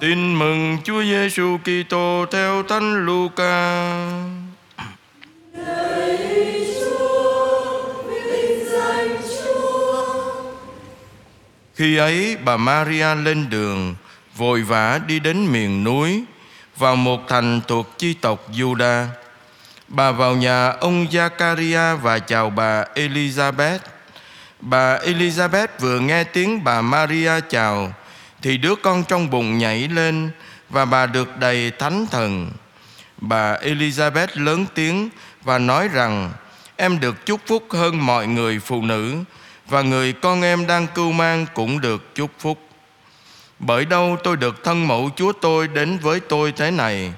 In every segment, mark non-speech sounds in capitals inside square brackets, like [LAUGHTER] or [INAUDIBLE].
Tin mừng Chúa Giêsu Kitô theo Thánh Luca. Khi ấy, bà Maria lên đường, vội vã đi đến miền núi, vào một thành thuộc chi tộc Juda. Bà vào nhà ông Zakaria và chào bà Elizabeth. Bà Elizabeth vừa nghe tiếng bà Maria chào thì đứa con trong bụng nhảy lên và bà được đầy thánh thần. Bà Elizabeth lớn tiếng và nói rằng em được chúc phúc hơn mọi người phụ nữ và người con em đang cưu mang cũng được chúc phúc. Bởi đâu tôi được thân mẫu Chúa tôi đến với tôi thế này.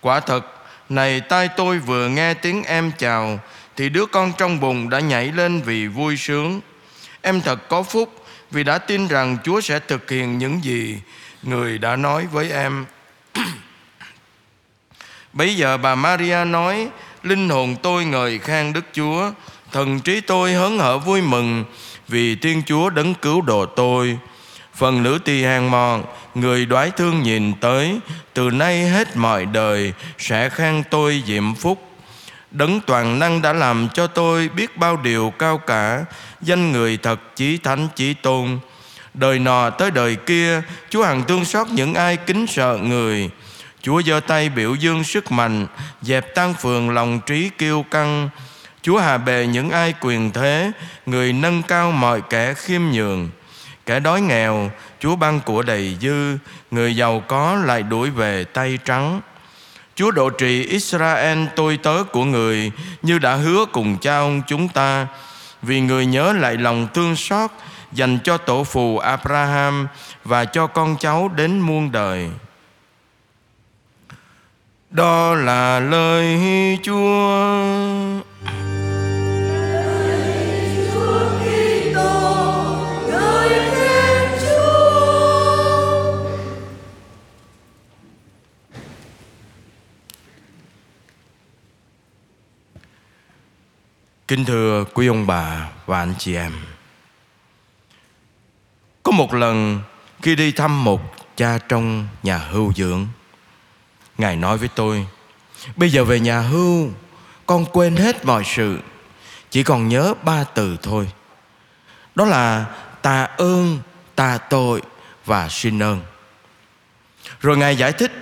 Quả thật, này tai tôi vừa nghe tiếng em chào, thì đứa con trong bụng đã nhảy lên vì vui sướng. Em thật có phúc vì đã tin rằng Chúa sẽ thực hiện những gì người đã nói với em. [CLEARS THROAT] Bây giờ bà Maria nói, linh hồn tôi ngợi khen Đức Chúa, thần trí tôi hớn hở vui mừng vì Thiên Chúa đấng cứu độ tôi. Phần nữ tỳ hàng mòn, người đoái thương nhìn tới, từ nay hết mọi đời sẽ khen tôi diệm phúc. Đấng toàn năng đã làm cho tôi biết bao điều cao cả, danh người thật chí thánh chí tôn. Đời nọ tới đời kia, Chúa hằng thương xót những ai kính sợ người. Chúa giơ tay biểu dương sức mạnh, dẹp tan phường lòng trí kiêu căng. Chúa hà bề những ai quyền thế, người nâng cao mọi kẻ khiêm nhường. Kẻ đói nghèo, Chúa ban của đầy dư, người giàu có lại đuổi về tay trắng. Chúa độ trì Israel, tôi tớ của người, như đã hứa cùng cha ông chúng ta vì người nhớ lại lòng thương xót dành cho tổ phù Abraham và cho con cháu đến muôn đời. Đó là lời Chúa. Kính thưa quý ông bà và anh chị em. Có một lần khi đi thăm một cha trong nhà hưu dưỡng Ngài nói với tôi Bây giờ về nhà hưu Con quên hết mọi sự Chỉ còn nhớ ba từ thôi. Đó là tạ ơn, tạ tội và xin ơn. Rồi Ngài giải thích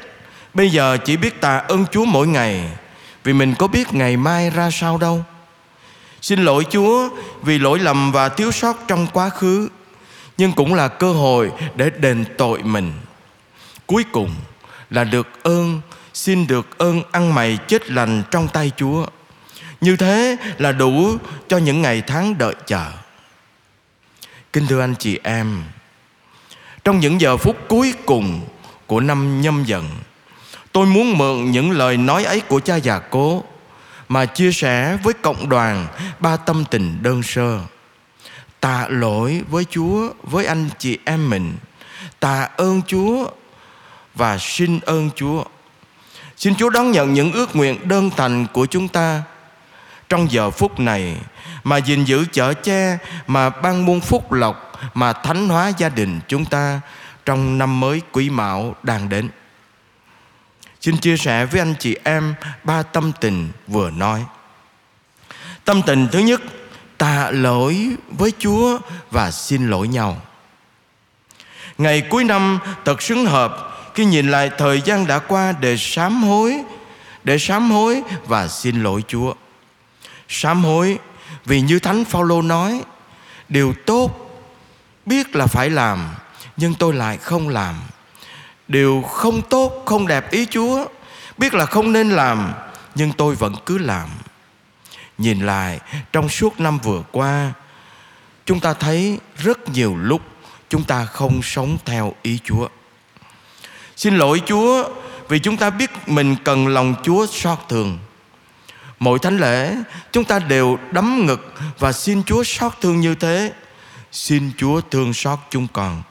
Bây giờ chỉ biết tạ ơn Chúa mỗi ngày Vì mình có biết ngày mai ra sao đâu. Xin lỗi Chúa vì lỗi lầm và thiếu sót trong quá khứ, Nhưng cũng là cơ hội để đền tội mình. Cuối cùng là được ơn, Xin được ơn ăn mày chết lành trong tay Chúa. Như thế là đủ cho những ngày tháng đợi chờ. Kính thưa anh chị em, Trong những giờ phút cuối cùng của năm nhâm dần, Tôi muốn mượn những lời nói ấy của cha già cố mà chia sẻ với cộng đoàn ba tâm tình đơn sơ. Tạ lỗi với chúa, với anh chị em mình. Tạ ơn chúa và xin ơn chúa. Xin chúa đón nhận những ước nguyện đơn thành của chúng ta trong giờ phút này mà gìn giữ chở che, mà ban muôn phúc lộc, mà thánh hóa gia đình chúng ta trong năm mới quý mão đang đến. Xin chia sẻ với anh chị em ba tâm tình vừa nói. Tâm tình thứ nhất, tạ lỗi với Chúa và xin lỗi nhau. Ngày cuối năm thật xứng hợp khi nhìn lại thời gian đã qua để sám hối, để sám hối và xin lỗi Chúa. Sám hối vì như Thánh Phaolô nói, điều tốt biết là phải làm nhưng tôi lại không làm điều không tốt, không đẹp ý chúa. Biết là không nên làm, nhưng tôi vẫn cứ làm. Nhìn lại, trong suốt năm vừa qua, chúng ta thấy rất nhiều lúc chúng ta không sống theo ý chúa. Xin lỗi chúa, vì chúng ta biết mình cần lòng chúa xót thương. Mỗi thánh lễ, chúng ta đều đấm ngực và xin chúa xót thương như thế. Xin chúa thương xót chúng con.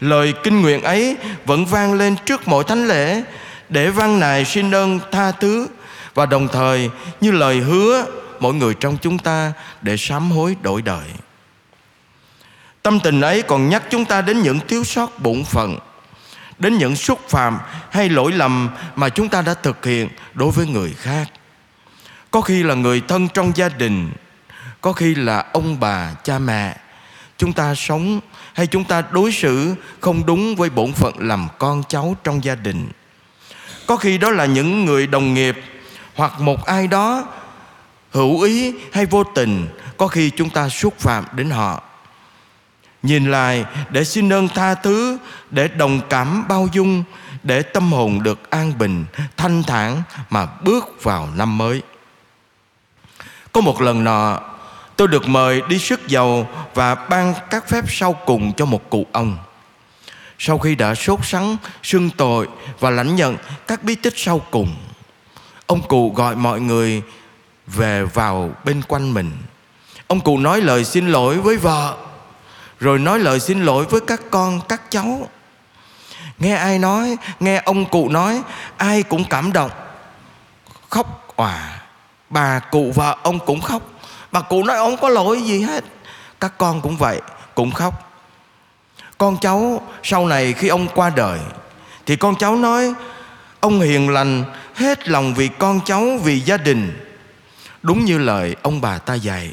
Lời kinh nguyện ấy vẫn vang lên trước mỗi thánh lễ. Để văn này xin ơn tha thứ. Và đồng thời, như lời hứa, mỗi người trong chúng ta để sám hối đổi đời. Tâm tình ấy còn nhắc chúng ta đến những thiếu sót bổn phận, đến những xúc phạm hay lỗi lầm mà chúng ta đã thực hiện đối với người khác. Có khi là người thân trong gia đình, có khi là ông bà, cha mẹ, chúng ta sống hay chúng ta đối xử không đúng với bổn phận làm con cháu trong gia đình? Có khi đó là những người đồng nghiệp hoặc một ai đó hữu ý hay vô tình, có khi chúng ta xúc phạm đến họ. Nhìn lại, để xin ơn tha thứ, để đồng cảm bao dung, để tâm hồn được an bình, thanh thản mà bước vào năm mới. Có một lần nọ tôi được mời đi sức dầu và ban các phép sau cùng cho một cụ ông. Sau khi đã sốt sắng, xưng tội và lãnh nhận các bí tích sau cùng, ông cụ gọi mọi người về vào bên quanh mình. Ông cụ nói lời xin lỗi với vợ, rồi nói lời xin lỗi với các con, các cháu. Nghe ai nói, nghe ông cụ nói, ai cũng cảm động. Khóc òa, bà cụ vợ ông cũng khóc bà cụ nói ông có lỗi gì hết. Các con cũng vậy, cũng khóc. Con cháu sau này khi ông qua đời, thì con cháu nói, ông hiền lành, hết lòng vì con cháu, vì gia đình. Đúng như lời ông bà ta dạy,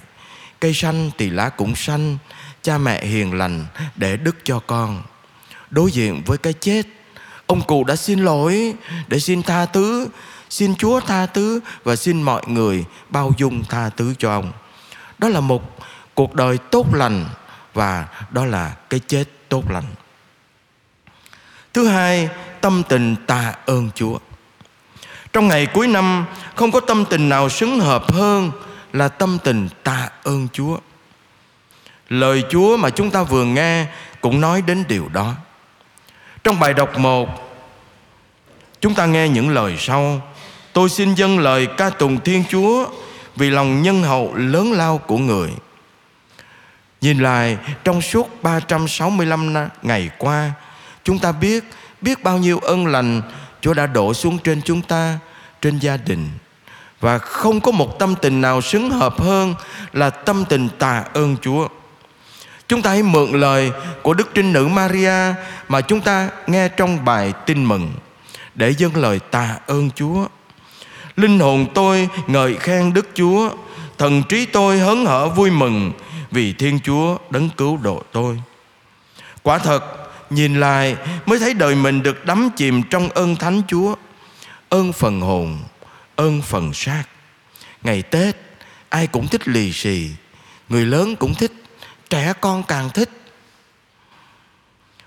cây xanh thì lá cũng xanh, cha mẹ hiền lành để đức cho con. Đối diện với cái chết, ông cụ đã xin lỗi để xin tha thứ, xin chúa tha thứ và xin mọi người bao dung tha thứ cho ông đó là một cuộc đời tốt lành và đó là cái chết tốt lành. Thứ hai, tâm tình tạ ơn chúa. Trong ngày cuối năm, không có tâm tình nào xứng hợp hơn là tâm tình tạ ơn chúa. Lời chúa mà chúng ta vừa nghe cũng nói đến điều đó. Trong bài đọc một, chúng ta nghe những lời sau. Tôi xin dâng lời ca tùng thiên chúa vì lòng nhân hậu lớn lao của người. Nhìn lại, trong suốt 365 ngày qua, Chúng ta biết biết bao nhiêu ân lành Chúa đã đổ xuống trên chúng ta, Trên gia đình. Và không có một tâm tình nào xứng hợp hơn Là tâm tình tạ ơn Chúa. Chúng ta hãy mượn lời của Đức Trinh Nữ Maria Mà chúng ta nghe trong bài tin mừng Để dâng lời tạ ơn Chúa. Linh hồn tôi ngợi khen Đức Chúa. Thần trí tôi hớn hở vui mừng Vì Thiên Chúa đấng cứu độ tôi. Quả thật, Nhìn lại mới thấy đời mình được đắm chìm trong ơn Thánh Chúa, Ơn phần hồn, Ơn phần xác. Ngày Tết, Ai cũng thích lì xì, Người lớn cũng thích, Trẻ con càng thích.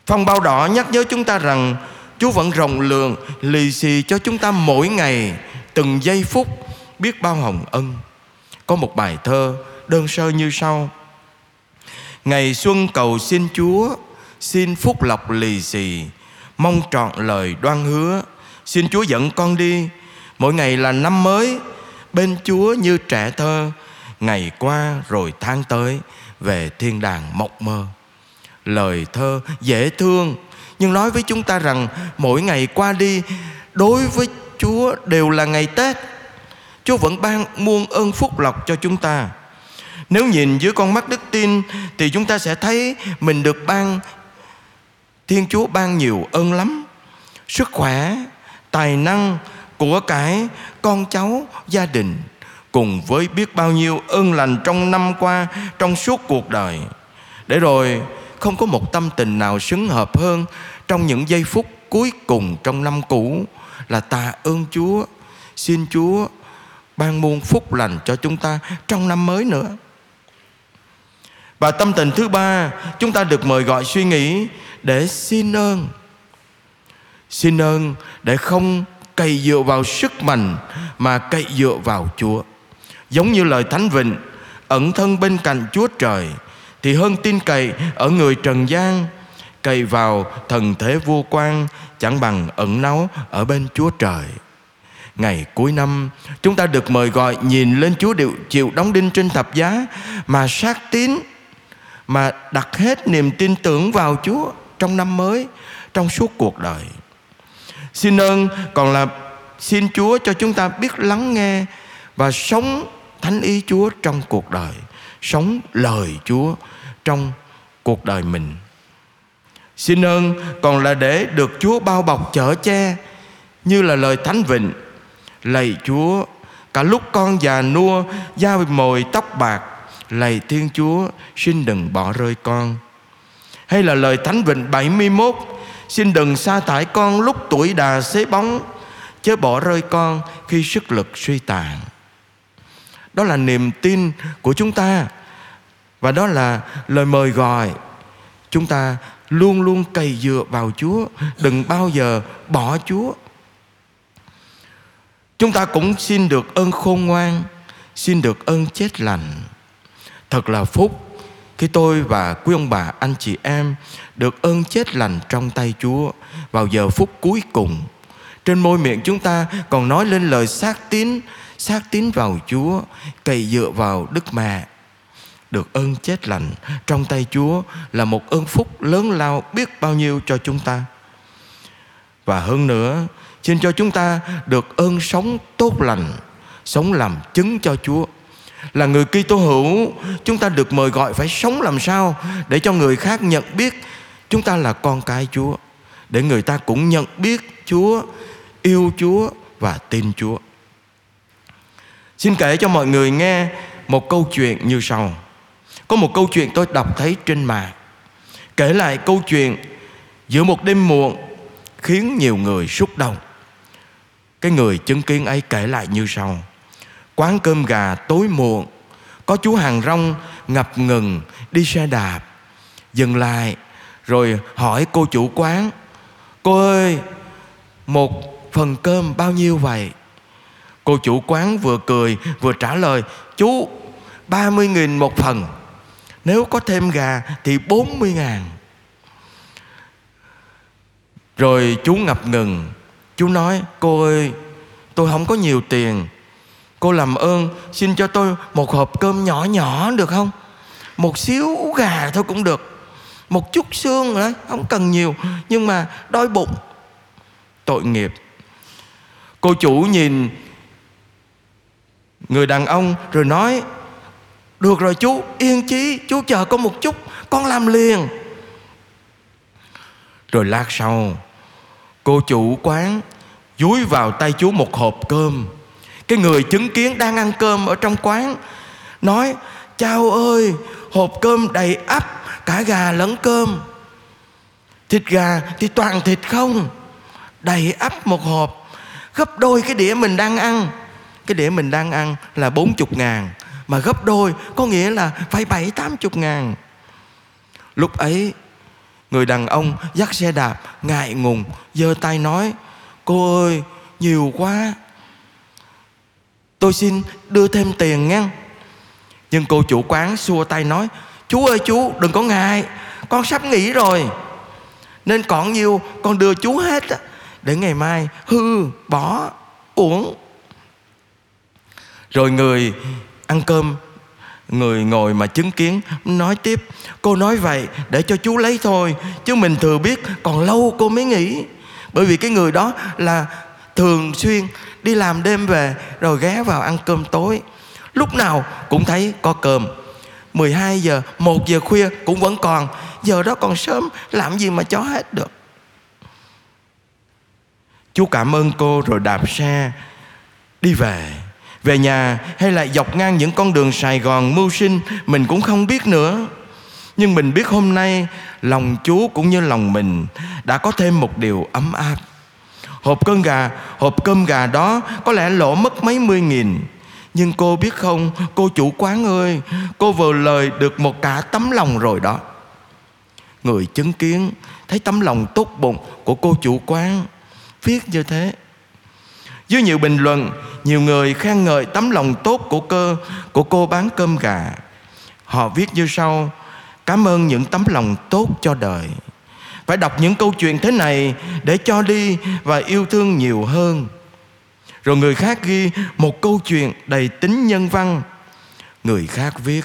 Phong bao đỏ nhắc nhớ chúng ta rằng Chúa vẫn rộng lượng lì xì cho chúng ta mỗi ngày từng giây phút biết bao hồng ân. Có một bài thơ đơn sơ như sau. Ngày xuân cầu xin chúa, xin phúc lộc lì xì. Mong trọn lời đoan hứa, xin chúa dẫn con đi. Mỗi ngày là năm mới, bên chúa như trẻ thơ. Ngày qua rồi tháng tới, về thiên đàng mộng mơ. Lời thơ dễ thương, nhưng nói với chúng ta rằng mỗi ngày qua đi, đối với Chúa đều là ngày Tết. Chúa vẫn ban muôn ơn phúc lộc cho chúng ta. Nếu nhìn dưới con mắt đức tin Thì chúng ta sẽ thấy mình được ban Thiên Chúa ban nhiều ơn lắm. Sức khỏe, tài năng, của cải, con cháu, gia đình Cùng với biết bao nhiêu ơn lành trong năm qua Trong suốt cuộc đời. Để rồi không có một tâm tình nào xứng hợp hơn Trong những giây phút cuối cùng trong năm cũ là tạ ơn Chúa. Xin Chúa ban muôn phúc lành cho chúng ta trong năm mới nữa. Và tâm tình thứ ba, chúng ta được mời gọi suy nghĩ để xin ơn. Xin ơn để không cậy dựa vào sức mạnh, mà cậy dựa vào Chúa. Giống như lời Thánh Vịnh, ẩn thân bên cạnh Chúa Trời, thì hơn tin cậy ở người trần gian cậy vào thần thế vô quan chẳng bằng ẩn náu ở bên Chúa Trời. Ngày cuối năm, chúng ta được mời gọi nhìn lên Chúa điệu chịu đóng đinh trên thập giá mà sát tín, mà đặt hết niềm tin tưởng vào Chúa trong năm mới, trong suốt cuộc đời. Xin ơn còn là xin Chúa cho chúng ta biết lắng nghe và sống thánh ý Chúa trong cuộc đời, sống lời Chúa trong cuộc đời mình. Xin ơn, còn là để được Chúa bao bọc chở che, Như là lời thánh vịnh. Lạy Chúa, Cả lúc con già nua, Da mồi, tóc bạc, Lạy Thiên Chúa, Xin đừng bỏ rơi con. Hay là lời Thánh Vịnh 71 Xin đừng sa thải con lúc tuổi đà xế bóng, Chớ bỏ rơi con khi sức lực suy tàn. Đó là niềm tin của chúng ta, Và đó là lời mời gọi Chúng ta luôn luôn cày dựa vào Chúa Đừng bao giờ bỏ Chúa Chúng ta cũng xin được ơn khôn ngoan Xin được ơn chết lành Thật là phúc khi tôi và quý ông bà anh chị em được ơn chết lành trong tay Chúa vào giờ phút cuối cùng. Trên môi miệng chúng ta còn nói lên lời xác tín, xác tín vào Chúa, cậy dựa vào Đức Mẹ. Được ơn chết lành. Trong tay Chúa là một ơn phúc lớn lao biết bao nhiêu cho chúng ta. Và hơn nữa, xin cho chúng ta được ơn sống tốt lành, sống làm chứng cho Chúa. Là người Kitô hữu chúng ta được mời gọi phải sống làm sao để cho người khác nhận biết chúng ta là con cái Chúa để người ta cũng nhận biết Chúa yêu Chúa và tin Chúa. Xin kể cho mọi người nghe một câu chuyện như sau có một câu chuyện tôi đọc thấy trên mạng. Kể lại câu chuyện giữa một đêm muộn khiến nhiều người xúc động. Cái người chứng kiến ấy kể lại như sau. Quán cơm gà tối muộn, Có chú hàng rong ngập ngừng đi xe đạp, Dừng lại, Rồi hỏi cô chủ quán, Cô ơi, Một phần cơm bao nhiêu vậy? Cô chủ quán vừa cười vừa trả lời, Chú 30 nghìn một phần. Nếu có thêm gà thì 40 ngàn. Rồi chú ngập ngừng. Chú nói, Cô ơi, tôi không có nhiều tiền. Cô làm ơn, xin cho tôi một hộp cơm nhỏ nhỏ được không? Một xíu gà thôi cũng được. Một chút xương đấy Không cần nhiều, Nhưng mà đói bụng. Tội nghiệp. Cô chủ nhìn Người đàn ông rồi nói được rồi chú, yên chí, Chú chờ con một chút, Con làm liền. Rồi lát sau, Cô chủ quán Dúi vào tay chú một hộp cơm. Cái người chứng kiến đang ăn cơm ở trong quán nói, chào ơi, hộp cơm đầy ắp, cả gà lẫn cơm. Thịt gà thì toàn thịt không, đầy ắp một hộp, gấp đôi cái đĩa mình đang ăn. Cái đĩa mình đang ăn là bốn chục ngàn mà gấp đôi, có nghĩa là phải bảy tám chục ngàn. Lúc ấy, người đàn ông dắt xe đạp, ngại ngùng, giơ tay nói, cô ơi, nhiều quá. Tôi xin đưa thêm tiền nha. Nhưng cô chủ quán xua tay nói, Chú ơi chú, đừng có ngại, Con sắp nghỉ rồi. Nên còn nhiều, con đưa chú hết á, Để ngày mai hư, bỏ, uổng. Rồi người ăn cơm. Người ngồi mà chứng kiến, Nói tiếp, Cô nói vậy để cho chú lấy thôi, Chứ mình thừa biết còn lâu cô mới nghỉ. Bởi vì cái người đó là thường xuyên đi làm đêm về rồi ghé vào ăn cơm tối. Lúc nào cũng thấy có cơm. 12 giờ 1 giờ khuya cũng vẫn còn. Giờ đó còn sớm, làm gì mà cho hết được. Chú cảm ơn cô rồi đạp xe đi về về nhà hay là dọc ngang những con đường Sài Gòn mưu sinh, mình cũng không biết nữa. Nhưng mình biết hôm nay, lòng chú cũng như lòng mình đã có thêm một điều ấm áp. Hộp cơm gà, Hộp cơm gà đó có lẽ lỗ mất mấy mươi nghìn. Nhưng cô biết không, Cô chủ quán ơi, Cô vừa lời được một cả tấm lòng rồi đó. Người chứng kiến, Thấy tấm lòng tốt bụng của cô chủ quán, Viết như thế. Dưới nhiều bình luận nhiều người khen ngợi tấm lòng tốt của cơ, Của cô bán cơm gà. Họ viết như sau, Cảm ơn những tấm lòng tốt cho đời. Phải đọc những câu chuyện thế này để cho đi và yêu thương nhiều hơn. Rồi người khác ghi một câu chuyện đầy tính nhân văn. Người khác viết,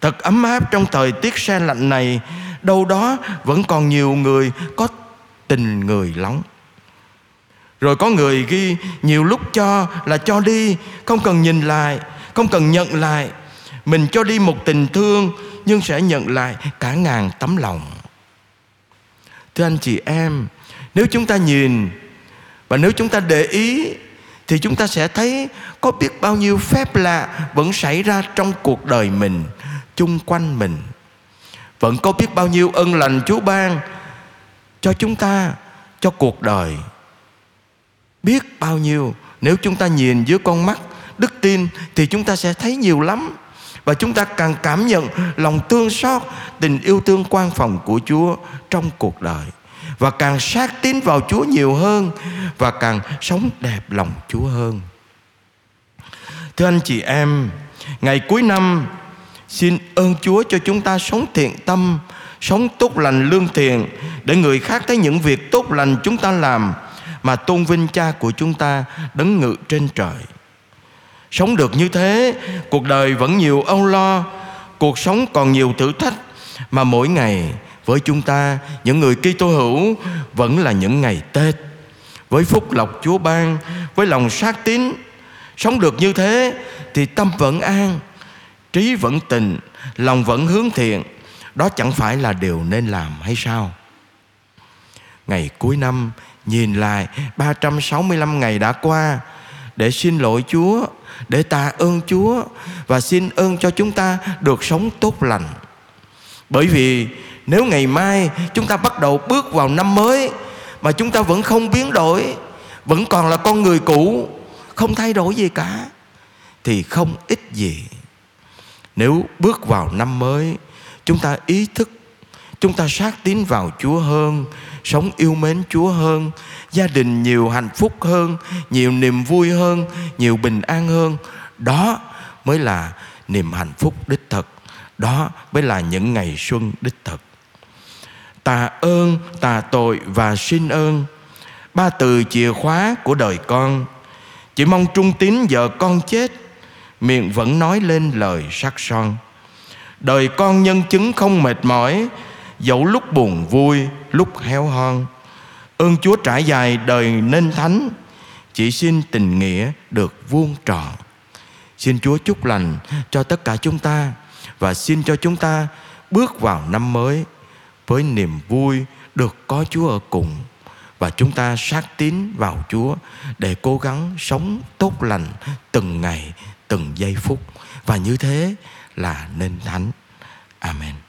thật ấm áp trong thời tiết xe lạnh này, đâu đó vẫn còn nhiều người có tình người lóng rồi có người ghi, nhiều lúc cho là cho đi, không cần nhìn lại, không cần nhận lại. Mình cho đi một tình thương, nhưng sẽ nhận lại cả ngàn tấm lòng. Thưa anh chị em, nếu chúng ta nhìn và nếu chúng ta để ý, thì chúng ta sẽ thấy có biết bao nhiêu phép lạ vẫn xảy ra trong cuộc đời mình, chung quanh mình. Vẫn có biết bao nhiêu ân lành chúa ban cho chúng ta, cho cuộc đời biết bao nhiêu. Nếu chúng ta nhìn dưới con mắt đức tin thì chúng ta sẽ thấy nhiều lắm. Và chúng ta càng cảm nhận lòng thương xót, tình yêu thương quan phòng của chúa trong cuộc đời. Và càng sát tín vào chúa nhiều hơn và càng sống đẹp lòng chúa hơn. Thưa anh chị em, ngày cuối năm, xin ơn chúa cho chúng ta sống thiện tâm, sống tốt lành lương thiện, để người khác thấy những việc tốt lành chúng ta làm mà tôn vinh cha của chúng ta đấng ngự trên trời. Sống được như thế, cuộc đời vẫn nhiều âu lo, cuộc sống còn nhiều thử thách, mà mỗi ngày với chúng ta, những người Kitô hữu vẫn là những ngày Tết. Với phúc lộc Chúa ban, với lòng sát tín, sống được như thế thì tâm vẫn an, trí vẫn tình, lòng vẫn hướng thiện. Đó chẳng phải là điều nên làm hay sao? Ngày cuối năm nhìn lại 365 ngày đã qua để xin lỗi Chúa, để tạ ơn Chúa và xin ơn cho chúng ta được sống tốt lành. Bởi vì nếu ngày mai chúng ta bắt đầu bước vào năm mới mà chúng ta vẫn không biến đổi, vẫn còn là con người cũ, không thay đổi gì cả thì không ích gì. Nếu bước vào năm mới, chúng ta ý thức chúng ta sát tín vào Chúa hơn, sống yêu mến Chúa hơn, gia đình nhiều hạnh phúc hơn, nhiều niềm vui hơn, nhiều bình an hơn. Đó mới là niềm hạnh phúc đích thực. Đó mới là những ngày xuân đích thực. Tạ ơn, tạ tội và xin ơn Ba từ chìa khóa của đời con Chỉ mong trung tín vợ con chết Miệng vẫn nói lên lời sắc son Đời con nhân chứng không mệt mỏi Dẫu lúc buồn vui Lúc héo hon. Ơn Chúa trải dài đời nên thánh Chỉ xin tình nghĩa được vuông tròn Xin Chúa chúc lành cho tất cả chúng ta Và xin cho chúng ta bước vào năm mới Với niềm vui được có Chúa ở cùng Và chúng ta sát tín vào Chúa Để cố gắng sống tốt lành từng ngày, từng giây phút. Và như thế là nên thánh. Amen.